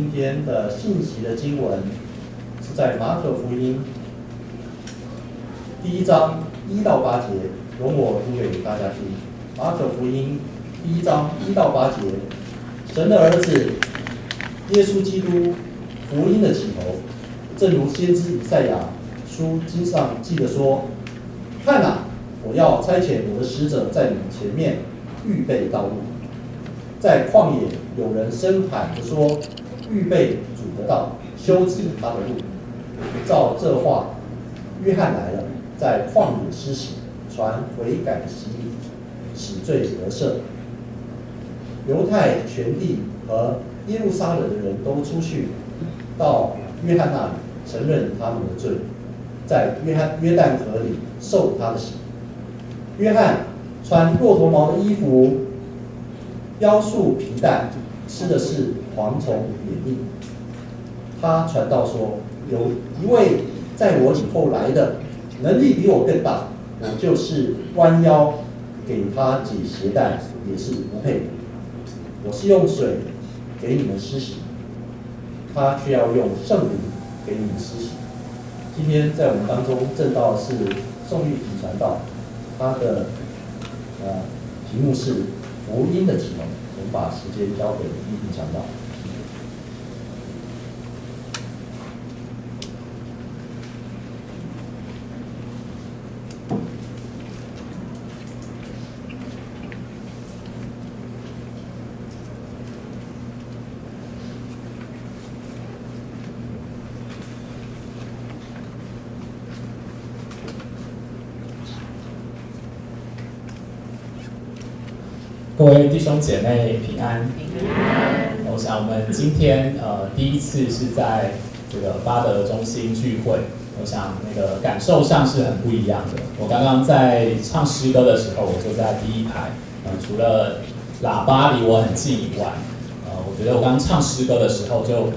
今天的信息的经文是在马可福音第一章一到八节，容我读给大家听。马可福音第一章一到八节，神的儿子耶稣基督福音的起头，正如先知以赛亚书经上记得说：“看哪，我要差遣我的使者在你们前面预备道路。”在旷野，有人声喊着说：“预备主的道，修直他的路。”照这话，约翰来了，在旷野施洗，传悔改的洗礼，洗罪得赦。犹太全地和耶路撒冷的人都出去，到约翰那里，承认他们的罪，在约翰约旦河里受他的洗。约翰穿骆驼毛的衣服。腰束皮带，吃的是蝗虫野蜜。他传道说：“有一位在我以后来的，能力比我更大，我就是弯腰给他解鞋带也是不配。我是用水给你们施洗，他却要用圣灵给你们施洗。”今天在我们当中证道是宋玉平传道，他的呃题目是。福音的启，把时间交给玉平传道。各位弟兄姐妹平安。平安。我想我们今天呃第一次是在这个巴德中心聚会，我想那个感受上是很不一样的。我刚刚在唱诗歌的时候，我坐在第一排，呃，除了喇叭离我很近以外，呃，我觉得我刚刚唱诗歌的时候就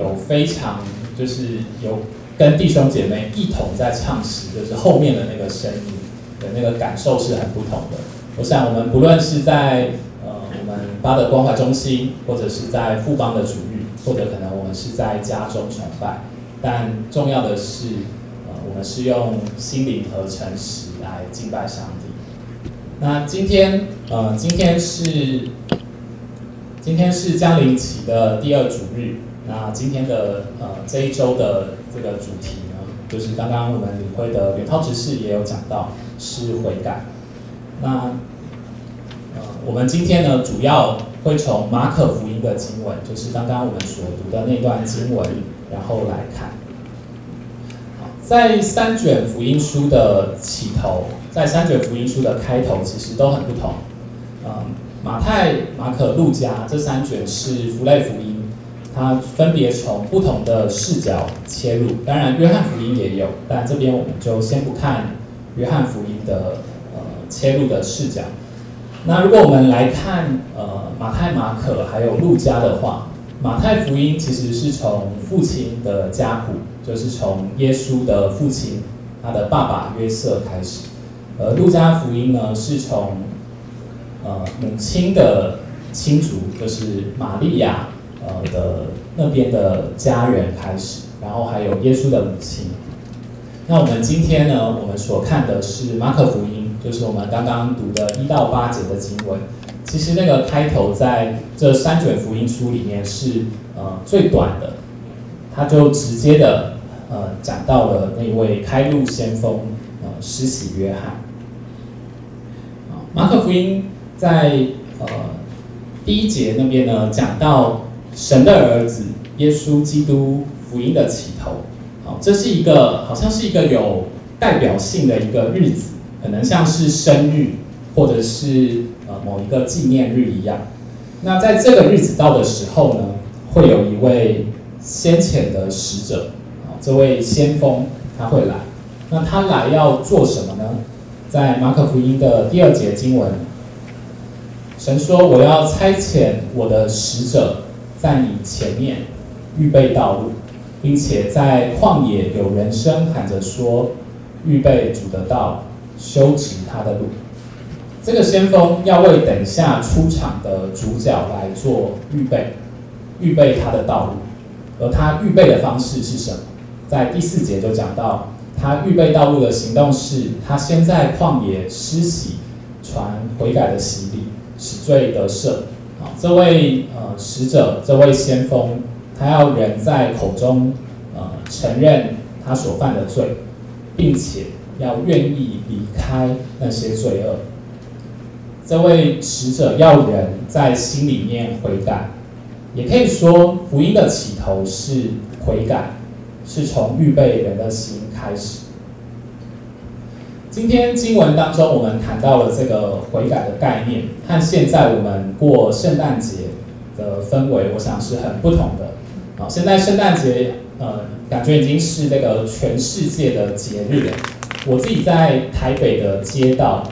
有非常就是有跟弟兄姐妹一同在唱诗，就是后面的那个声音的那个感受是很不同的。我想，我们不论是在呃我们巴德关怀中心，或者是在富邦的主日，或者可能我们是在家中崇拜，但重要的是，呃，我们是用心灵和诚实来敬拜上帝。那今天，呃，今天是今天是江临期的第二主日。那今天的呃这一周的这个主题呢，就是刚刚我们领会的远涛执事也有讲到，是悔改。那，呃，我们今天呢，主要会从马可福音的经文，就是刚刚我们所读的那段经文，然后来看。在三卷福音书的起头，在三卷福音书的开头，其实都很不同。嗯，马太、马可、路加这三卷是福类福音，它分别从不同的视角切入。当然，约翰福音也有，但这边我们就先不看约翰福音的。切入的视角。那如果我们来看，呃，马太、马可还有路加的话，马太福音其实是从父亲的家谱，就是从耶稣的父亲，他的爸爸约瑟开始；而路加福音呢，是从呃母亲的亲族，就是玛利亚呃的那边的家人开始，然后还有耶稣的母亲。那我们今天呢，我们所看的是马可福音。就是我们刚刚读的一到八节的经文，其实那个开头在这三卷福音书里面是呃最短的，他就直接的呃讲到了那位开路先锋呃施洗约翰。马可福音在呃第一节那边呢讲到神的儿子耶稣基督福音的起头，好，这是一个好像是一个有代表性的一个日子。可能像是生日，或者是呃某一个纪念日一样。那在这个日子到的时候呢，会有一位先遣的使者，啊，这位先锋他会来。那他来要做什么呢？在马可福音的第二节经文，神说：“我要差遣我的使者在你前面预备道路，并且在旷野有人声喊着说：预备主的道。”修直他的路，这个先锋要为等下出场的主角来做预备，预备他的道路。而他预备的方式是什么？在第四节就讲到，他预备道路的行动是，他先在旷野施洗，传悔改的洗礼，使罪得赦。啊，这位呃使者，这位先锋，他要人在口中呃承认他所犯的罪，并且要愿意离开那些罪恶。这位使者要人在心里面悔改，也可以说福音的起头是悔改。是从预备人的心开始。今天经文当中，我们谈到了这个悔改的概念，和现在我们过圣诞节的氛围，我想是很不同的。好，现在圣诞节，呃，感觉已经是那个全世界的节日了。我自己在台北的街道，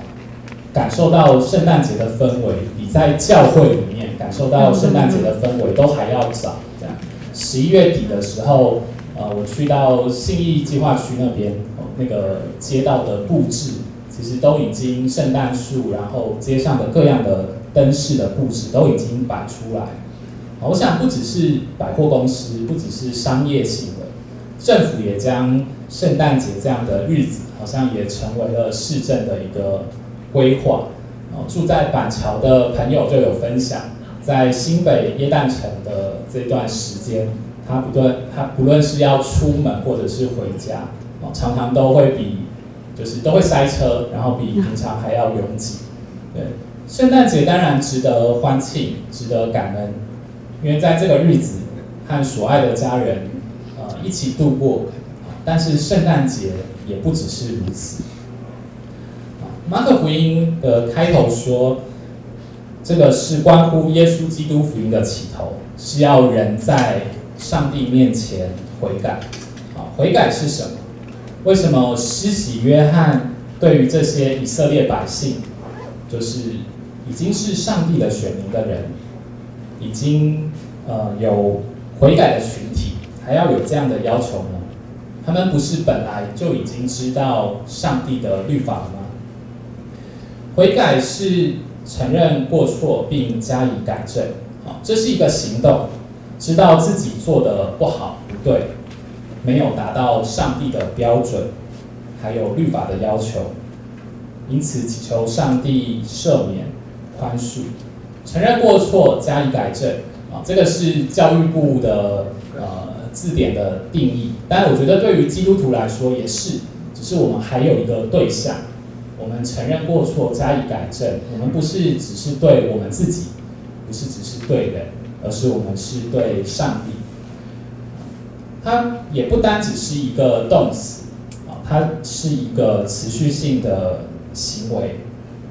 感受到圣诞节的氛围，比在教会里面感受到圣诞节的氛围都还要早。这样，十一月底的时候。呃，我去到信义计划区那边，那个街道的布置，其实都已经圣诞树，然后街上的各样的灯饰的布置都已经摆出来。我想不只是百货公司，不只是商业性的，政府也将圣诞节这样的日子，好像也成为了市政的一个规划。住在板桥的朋友就有分享，在新北耶诞城的这段时间。他不断，他不论是要出门或者是回家，哦，常常都会比，就是都会塞车，然后比平常还要拥挤。对，圣诞节当然值得欢庆，值得感恩，因为在这个日子和所爱的家人，呃，一起度过。但是圣诞节也不只是如此。马可福音的开头说，这个是关乎耶稣基督福音的起头，是要人在。上帝面前悔改，啊，悔改是什么？为什么施洗约翰对于这些以色列百姓，就是已经是上帝的选民的人，已经呃有悔改的群体，还要有这样的要求呢？他们不是本来就已经知道上帝的律法了吗？悔改是承认过错并加以改正，啊，这是一个行动。知道自己做的不好不对，没有达到上帝的标准，还有律法的要求，因此祈求上帝赦免、宽恕，承认过错加以改正。啊，这个是教育部的呃字典的定义。但我觉得对于基督徒来说也是，只是我们还有一个对象，我们承认过错加以改正。我们不是只是对我们自己，不是只是对人。而是我们是对上帝，它也不单只是一个动词啊，它是一个持续性的行为，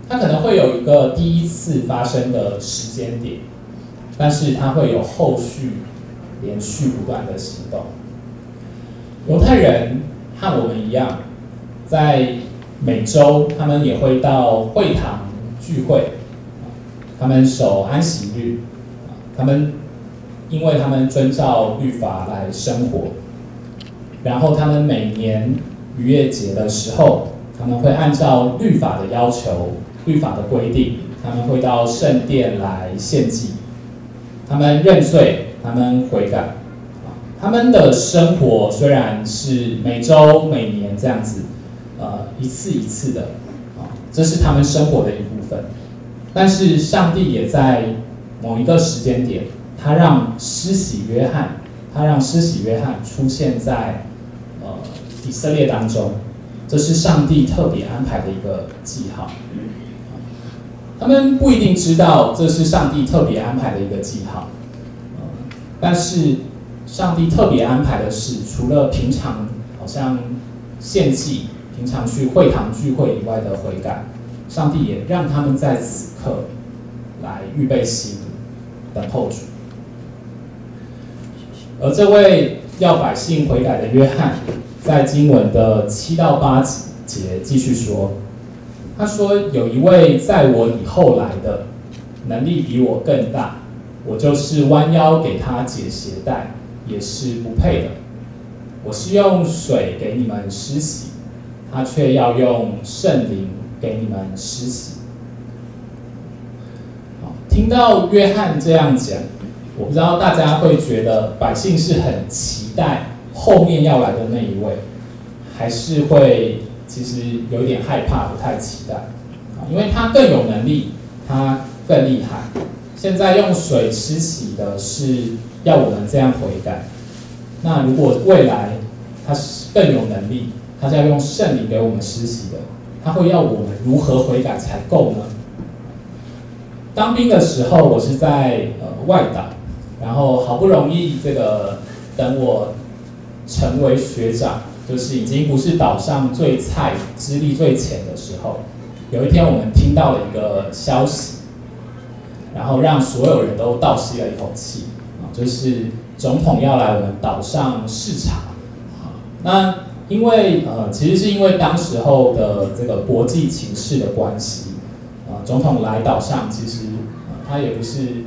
它可能会有一个第一次发生的时间点，但是它会有后续连续不断的行动。犹太人和我们一样，在每周他们也会到会堂聚会，他们守安息日。他们，因为他们遵照律法来生活，然后他们每年逾越节的时候，他们会按照律法的要求、律法的规定，他们会到圣殿来献祭，他们认罪，他们悔改，他们的生活虽然是每周、每年这样子，呃，一次一次的，啊，这是他们生活的一部分，但是上帝也在。某一个时间点，他让施洗约翰，他让施洗约翰出现在呃以色列当中，这是上帝特别安排的一个记号。他们不一定知道这是上帝特别安排的一个记号，但是上帝特别安排的是，除了平常好像献祭、平常去会堂聚会以外的悔改，上帝也让他们在此刻来预备心。等候主，而这位要百姓悔改的约翰，在经文的七到八节继续说，他说：“有一位在我以后来的，能力比我更大，我就是弯腰给他解鞋带，也是不配的。我是用水给你们施洗，他却要用圣灵给你们施洗。”听到约翰这样讲，我不知道大家会觉得百姓是很期待后面要来的那一位，还是会其实有点害怕，不太期待，因为他更有能力，他更厉害。现在用水施洗的是要我们这样悔改，那如果未来他是更有能力，他是要用圣灵给我们施洗的，他会要我们如何悔改才够呢？当兵的时候，我是在呃外岛。然后好不容易这个等我成为学长，就是已经不是岛上最菜、资历最浅的时候，有一天我们听到了一个消息，然后让所有人都倒吸了一口气啊，就是总统要来我们岛上视察啊。那因为呃，其实是因为当时候的这个国际情势的关系啊，总统来岛上其实他也不是。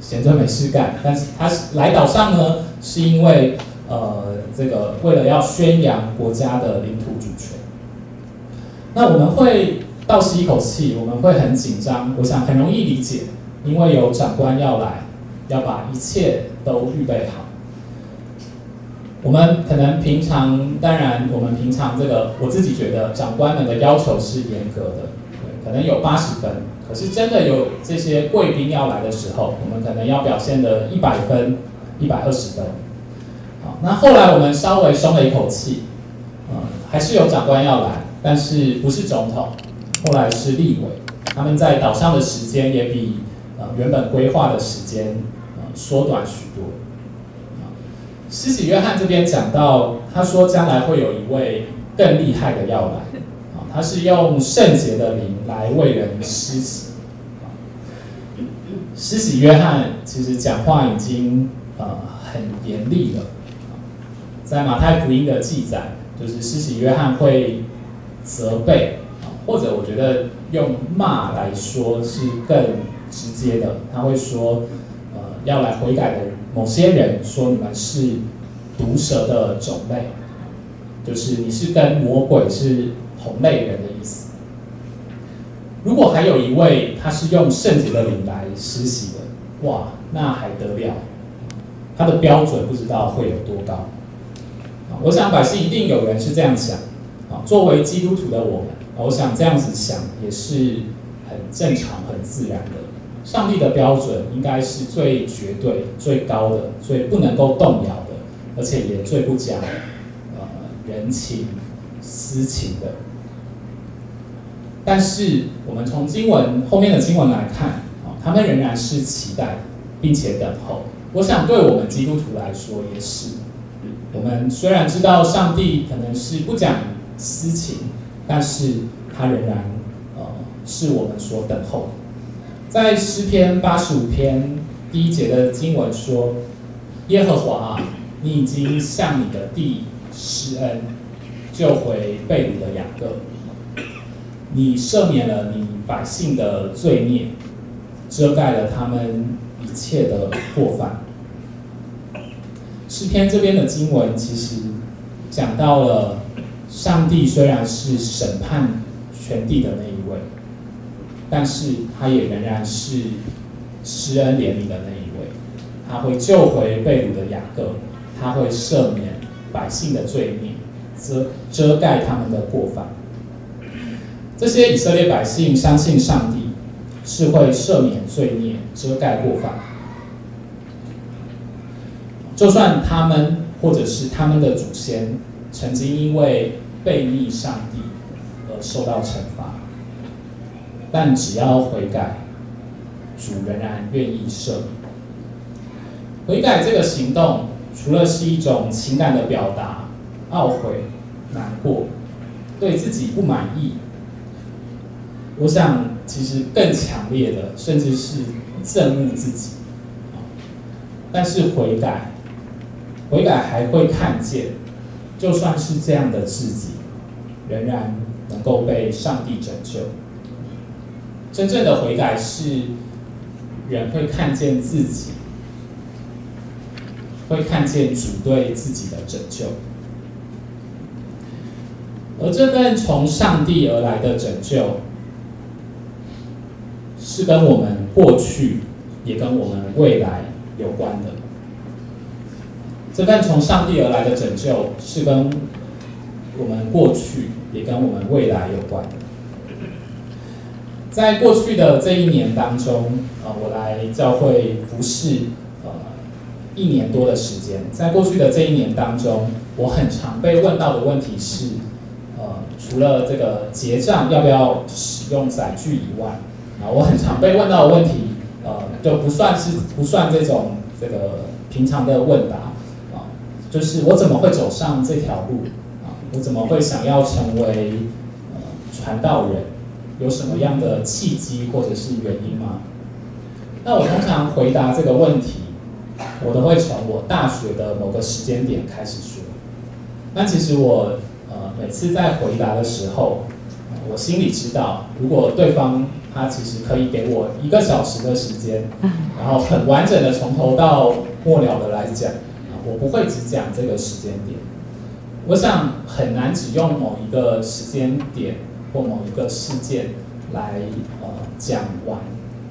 闲着没事干，但是他来岛上呢，是因为呃，这个为了要宣扬国家的领土主权。那我们会倒吸一口气，我们会很紧张，我想很容易理解，因为有长官要来，要把一切都预备好。我们可能平常，当然我们平常这个，我自己觉得长官们的要求是严格的，可能有八十分。可是真的有这些贵宾要来的时候，我们可能要表现的一百分、一百二十分。好，那后来我们稍微松了一口气，嗯，还是有长官要来，但是不是总统，后来是立委，他们在岛上的时间也比呃原本规划的时间呃缩短许多。啊施洗约翰这边讲到，他说将来会有一位更厉害的要来。啊他是用圣洁的灵来为人施洗。施洗约翰其实讲话已经呃很严厉了。在马太福音的记载，就是施洗约翰会责备，或者我觉得用骂来说是更直接的。他会说，呃，要来悔改的某些人说，你们是毒蛇的种类，就是你是跟魔鬼是。同类人的意思。如果还有一位，他是用圣洁的灵来施洗的，哇，那还得了？他的标准不知道会有多高。我想百姓一定有人是这样想。啊，作为基督徒的我们，我想这样子想也是很正常、很自然的。上帝的标准应该是最绝对、最高的、最不能够动摇的，而且也最不讲呃人情私情的。但是我们从经文后面的经文来看，啊，他们仍然是期待并且等候。我想对我们基督徒来说也是。我们虽然知道上帝可能是不讲私情，但是他仍然呃是我们所等候的。在诗篇八十五篇第一节的经文说：“耶和华啊，你已经向你的地施恩，救回被掳的雅各。”你赦免了你百姓的罪孽，遮盖了他们一切的过犯。诗篇这边的经文其实讲到了，上帝虽然是审判全地的那一位，但是他也仍然是施恩怜悯的那一位。他会救回被掳的雅各，他会赦免百姓的罪孽，遮遮盖他们的过犯。这些以色列百姓相信上帝是会赦免罪孽、遮盖过犯，就算他们或者是他们的祖先曾经因为背逆上帝而受到惩罚，但只要悔改，主仍然愿意赦免。悔改这个行动，除了是一种情感的表达，懊悔、难过，对自己不满意。我想，其实更强烈的，甚至是憎恶自己。但是悔改，悔改还会看见，就算是这样的自己，仍然能够被上帝拯救。真正的悔改是人会看见自己，会看见主对自己的拯救，而这份从上帝而来的拯救。是跟我们过去，也跟我们未来有关的。这份从上帝而来的拯救，是跟我们过去也跟我们未来有关。在过去的这一年当中，呃，我来教会服侍，呃，一年多的时间。在过去的这一年当中，我很常被问到的问题是，呃，除了这个结账要不要使用载具以外，啊，我很常被问到的问题，呃，就不算是不算这种这个平常的问答，就是我怎么会走上这条路，啊，我怎么会想要成为呃传道人？有什么样的契机或者是原因吗？那我通常回答这个问题，我都会从我大学的某个时间点开始说。那其实我呃每次在回答的时候，我心里知道，如果对方他其实可以给我一个小时的时间，然后很完整的从头到末了的来讲，我不会只讲这个时间点。我想很难只用某一个时间点。或某一个事件来呃讲完，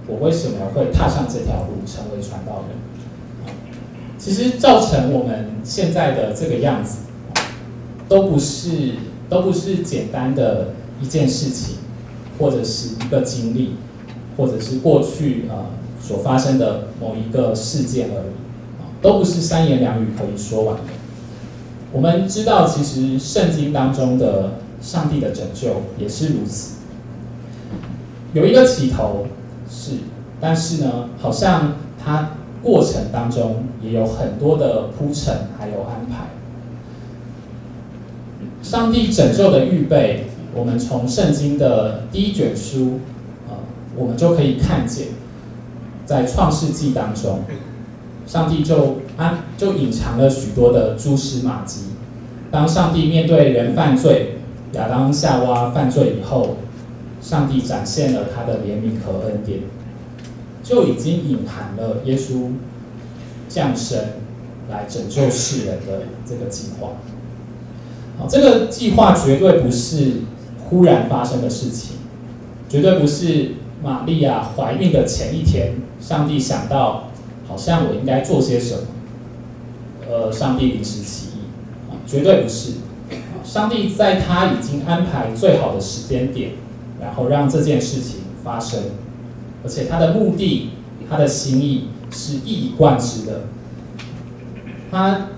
我为什么会踏上这条路成为传道人？其实造成我们现在的这个样子，都不是都不是简单的一件事情，或者是一个经历，或者是过去呃所发生的某一个事件而已，都不是三言两语可以说完的。我们知道，其实圣经当中的。上帝的拯救也是如此，有一个起头是，但是呢，好像它过程当中也有很多的铺陈，还有安排。上帝拯救的预备，我们从圣经的第一卷书啊，我们就可以看见，在创世纪当中，上帝就安就隐藏了许多的蛛丝马迹。当上帝面对人犯罪，亚当夏娃犯罪以后，上帝展现了他的怜悯和恩典，就已经隐含了耶稣降生来拯救世人的这个计划。好，这个计划绝对不是忽然发生的事情，绝对不是玛利亚怀孕的前一天，上帝想到好像我应该做些什么，呃，上帝临时起意，啊，绝对不是。上帝在他已经安排最好的时间点，然后让这件事情发生，而且他的目的、他的心意是一以贯之的。他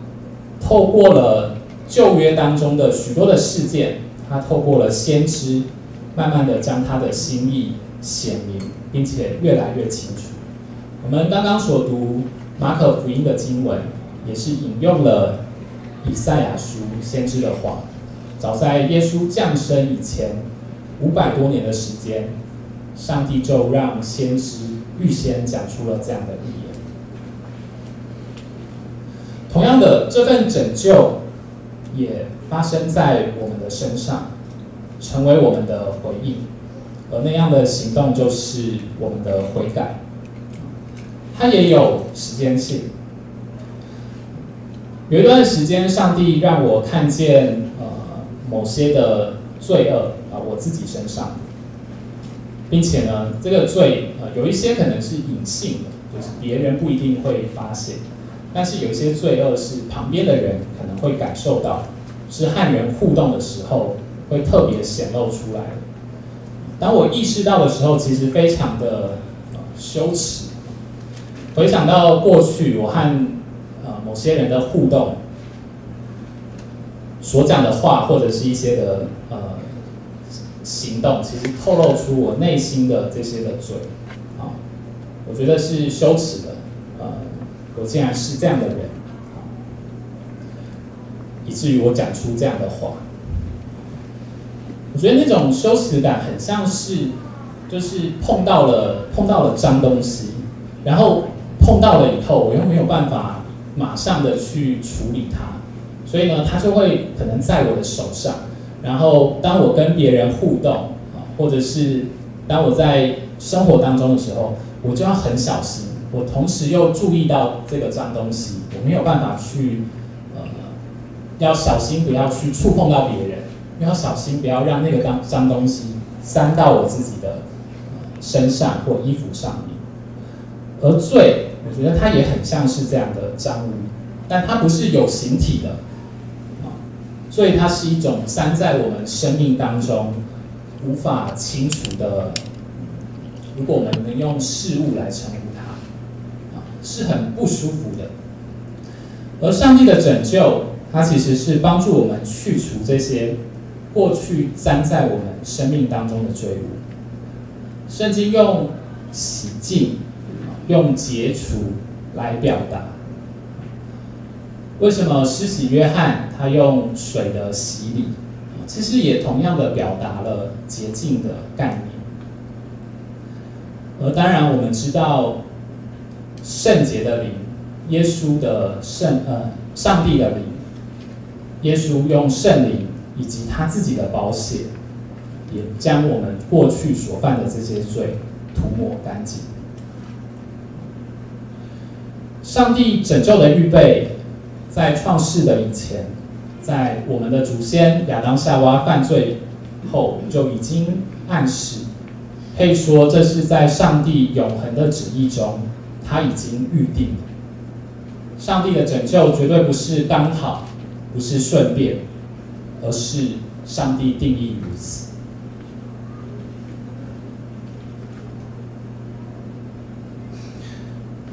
透过了旧约当中的许多的事件，他透过了先知，慢慢的将他的心意显明，并且越来越清楚。我们刚刚所读马可福音的经文，也是引用了以赛亚书先知的话。早在耶稣降生以前五百多年的时间，上帝就让先知预先讲出了这样的预言。同样的，这份拯救也发生在我们的身上，成为我们的回应，而那样的行动就是我们的悔改。它也有时间性。有一段时间，上帝让我看见呃。某些的罪恶啊，我自己身上，并且呢，这个罪呃，有一些可能是隐性的，就是别人不一定会发现，但是有一些罪恶是旁边的人可能会感受到，是和人互动的时候会特别显露出来。当我意识到的时候，其实非常的羞耻。回想到过去我和呃某些人的互动。所讲的话或者是一些的呃行动，其实透露出我内心的这些的罪，啊，我觉得是羞耻的，呃，我竟然是这样的人，以至于我讲出这样的话，我觉得那种羞耻感很像是，就是碰到了碰到了脏东西，然后碰到了以后，我又没有办法马上的去处理它。所以呢，它就会可能在我的手上，然后当我跟别人互动啊，或者是当我在生活当中的时候，我就要很小心。我同时又注意到这个脏东西，我没有办法去呃，要小心不要去触碰到别人，要小心不要让那个脏脏东西沾到我自己的身上或衣服上面。而罪我觉得它也很像是这样的脏污，但它不是有形体的，啊，所以它是一种粘在我们生命当中无法清除的。如果我们能用事物来称呼它，啊，是很不舒服的。而上帝的拯救，它其实是帮助我们去除这些过去粘在我们生命当中的罪污。圣经用洗净、用解除来表达。为什么施洗约翰他用水的洗礼，其实也同样的表达了洁净的概念。而当然，我们知道圣洁的灵，耶稣的圣呃上帝的灵，耶稣用圣灵以及他自己的宝血，也将我们过去所犯的这些罪涂抹干净。上帝拯救的预备，在创世的以前，在我们的祖先亚当夏娃犯罪后，就已经暗示。可以说，这是在上帝永恒的旨意中，他已经预定。上帝的拯救绝对不是刚好，不是顺便，而是上帝定义如此。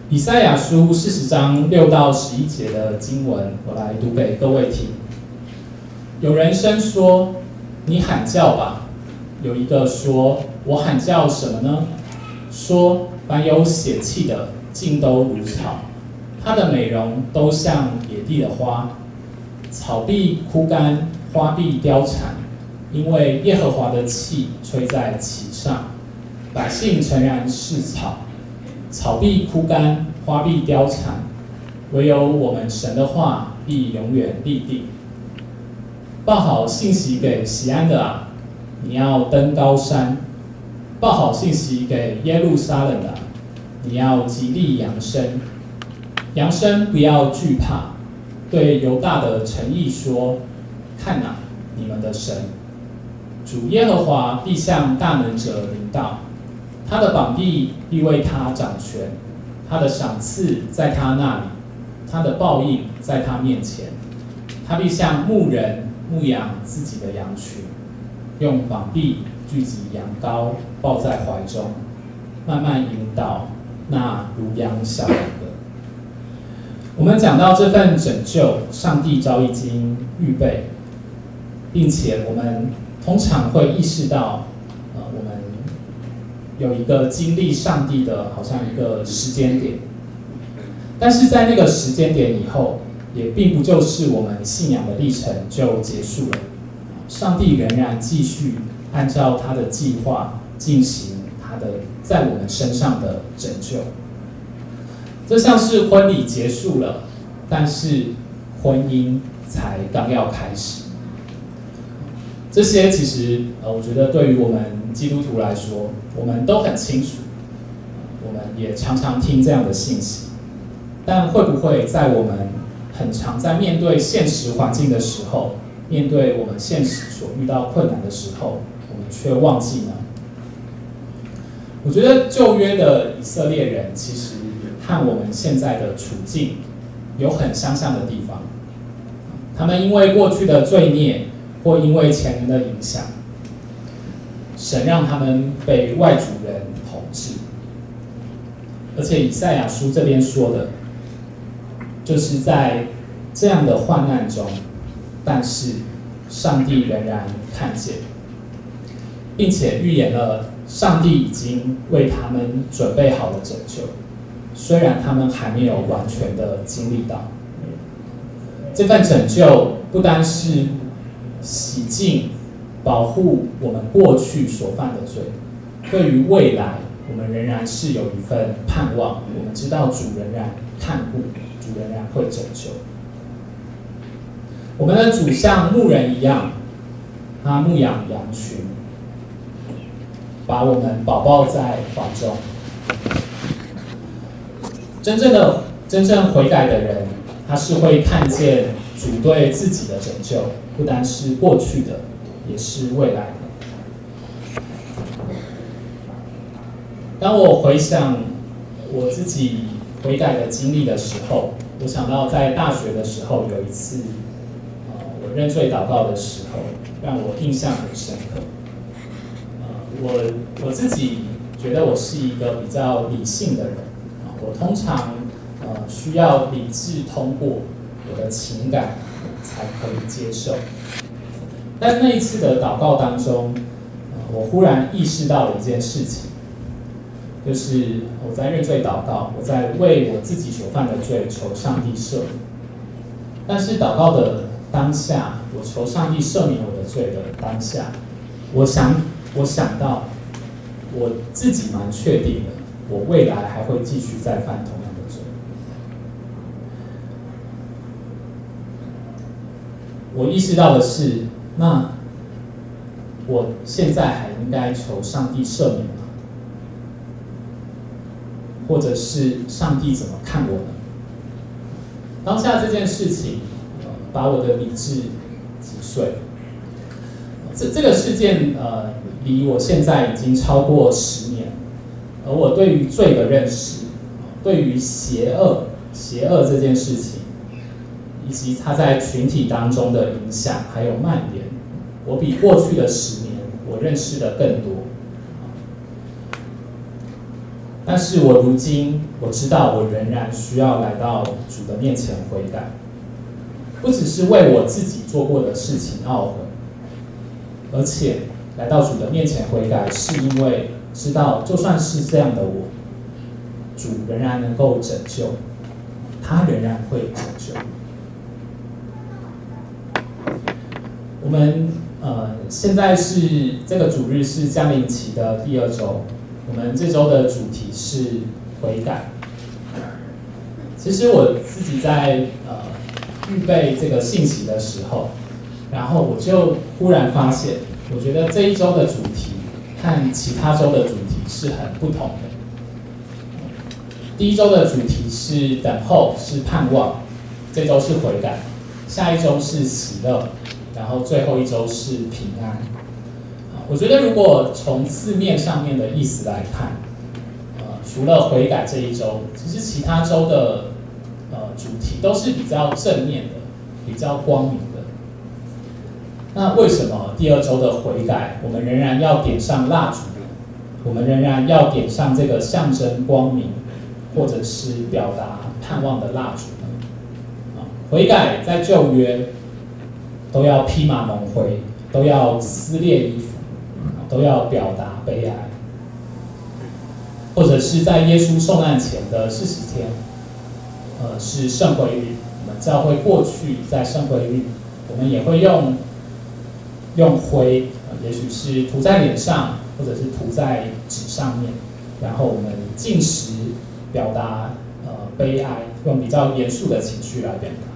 以赛亚书四十章六到十一节的经文，我来读给各位听。有人声说：“你喊叫吧。”有一个说：“我喊叫什么呢？”说：“凡有血气的，尽都如草，它的美容都像野地的花，草必枯干，花必凋残，因为耶和华的气吹在其上。百姓诚然是草，草必枯干，花必凋残，唯有我们神的话必永远立定。报好信息给西安的啊！”你要登高山，报好信息给耶路撒冷的，你要极力扬声，扬声不要惧怕，对犹大的诚意说：看哪，你们的神，主耶和华必向大能者临到，他的膀臂必为他掌权，他的赏赐在他那里，他的报应在他面前，他必像牧人牧养自己的羊群。用膀臂聚集羊羔，抱在怀中，慢慢引导那如羊小羊的。我们讲到这份拯救，上帝早已经预备，并且我们通常会意识到，有一个经历上帝的，好像一个时间点。但是在那个时间点以后，也并不就是我们信仰的历程就结束了。上帝仍然继续按照他的计划进行他的在我们身上的拯救。这像是婚礼结束了，但是婚姻才刚要开始。这些其实呃，我觉得对于我们基督徒来说，我们都很清楚，我们也常常听这样的信息。但会不会在我们很常在面对现实环境的时候，面对我们现实所遇到困难的时候，我们却忘记呢？我觉得旧约的以色列人其实和我们现在的处境有很相像的地方。他们因为过去的罪孽，或因为前人的影响，神让他们被外族人统治。而且以赛亚书这边说的，就是在这样的患难中。但是，上帝仍然看见，并且预言了上帝已经为他们准备好了拯救，虽然他们还没有完全的经历到。这份拯救不单是洗净、保护我们过去所犯的罪，对于未来，我们仍然是有一份盼望。我们知道主仍然看顾，主仍然会拯救。我们的主像牧人一样，他牧养羊群，把我们宝宝在怀中。真正的、真正悔改的人，他是会看见主对自己的拯救，不单是过去的，也是未来的。当我回想我自己悔改的经历的时候，我想到在大学的时候有一次，呃，我认罪祷告的时候，让我印象很深刻。呃，我我自己觉得我是一个比较理性的人，啊，我通常呃需要理智通过我的情感才可以接受。但那一次的祷告当中，我忽然意识到了一件事情。就是我在认罪祷告，我在为我自己所犯的罪求上帝赦免。但是祷告的当下，我求上帝赦免我的罪的当下，我想，我想到我自己蛮确定的，我未来还会继续再犯同样的罪。我意识到的是，那我现在还应该求上帝赦免吗？或者是上帝怎么看我呢？当下这件事情，把我的理智击碎。这这个事件，呃，离我现在已经超过十年，而我对于罪的认识，对于邪恶、邪恶这件事情，以及他在群体当中的影响还有蔓延，我比过去的十年我认识的更多。但是我如今我知道，我仍然需要来到主的面前悔改，不只是为我自己做过的事情懊悔，而且来到主的面前悔改，是因为知道，就算是这样的我，主仍然能够拯救，他仍然会拯救。我们呃，现在是这个主日是降临期的第二周。我们这周的主题是悔改。其实我自己在呃预备这个信息的时候，然后我就忽然发现，我觉得这一周的主题和其他周的主题是很不同的。第一周的主题是等候，是盼望；这周是悔改，下一周是喜乐，然后最后一周是平安。我觉得，如果从字面上面的意思来看，呃，除了悔改这一周，其实其他周的呃主题都是比较正面的，比较光明的。那为什么第二周的悔改，我们仍然要点上蜡烛？我们仍然要点上这个象征光明，或者是表达盼望的蜡烛呢？悔改在旧约都要披麻蒙灰，都要撕裂衣服。都要表达悲哀，或者是在耶稣受难前的四十天，呃，是圣灰日。我们教会过去在圣灰日，我们也会用用灰，也许是涂在脸上，或者是涂在纸上面，然后我们进食，表达呃悲哀，用比较严肃的情绪来表达。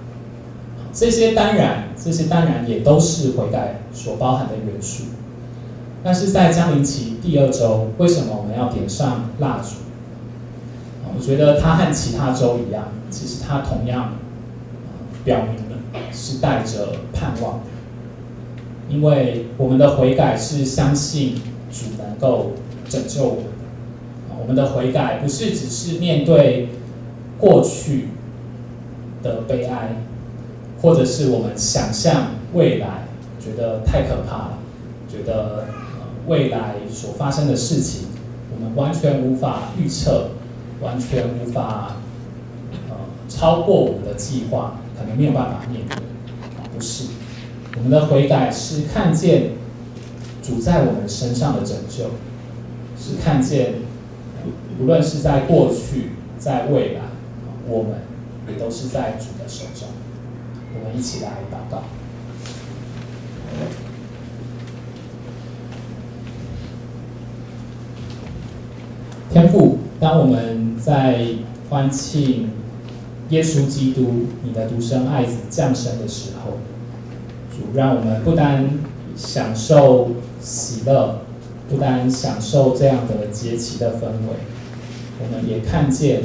这些当然，这些当然也都是悔改所包含的元素。但是在降临期第二周，为什么我们要点上蜡烛？我觉得它和其他周一样，其实它同样表明了是带着盼望，因为我们的悔改是相信主能够拯救我们。我们的悔改不是只是面对过去的悲哀，或者是我们想象未来觉得太可怕了，觉得。未来所发生的事情，我们完全无法预测，完全无法呃超过我们的计划，可能没有办法面对。不是，我们的悔改是看见主在我们身上的拯救，是看见无论是在过去，在未来，我们也都是在主的手中。我们一起来祷告。天父，当我们在欢庆耶稣基督你的独生爱子降生的时候，主让我们不单享受喜乐，不单享受这样的节期的氛围，我们也看见，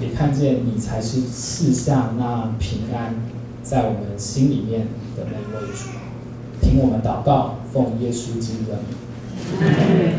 也看见你才是赐下那平安在我们心里面的那位主。听我们祷告，奉耶稣基督的名。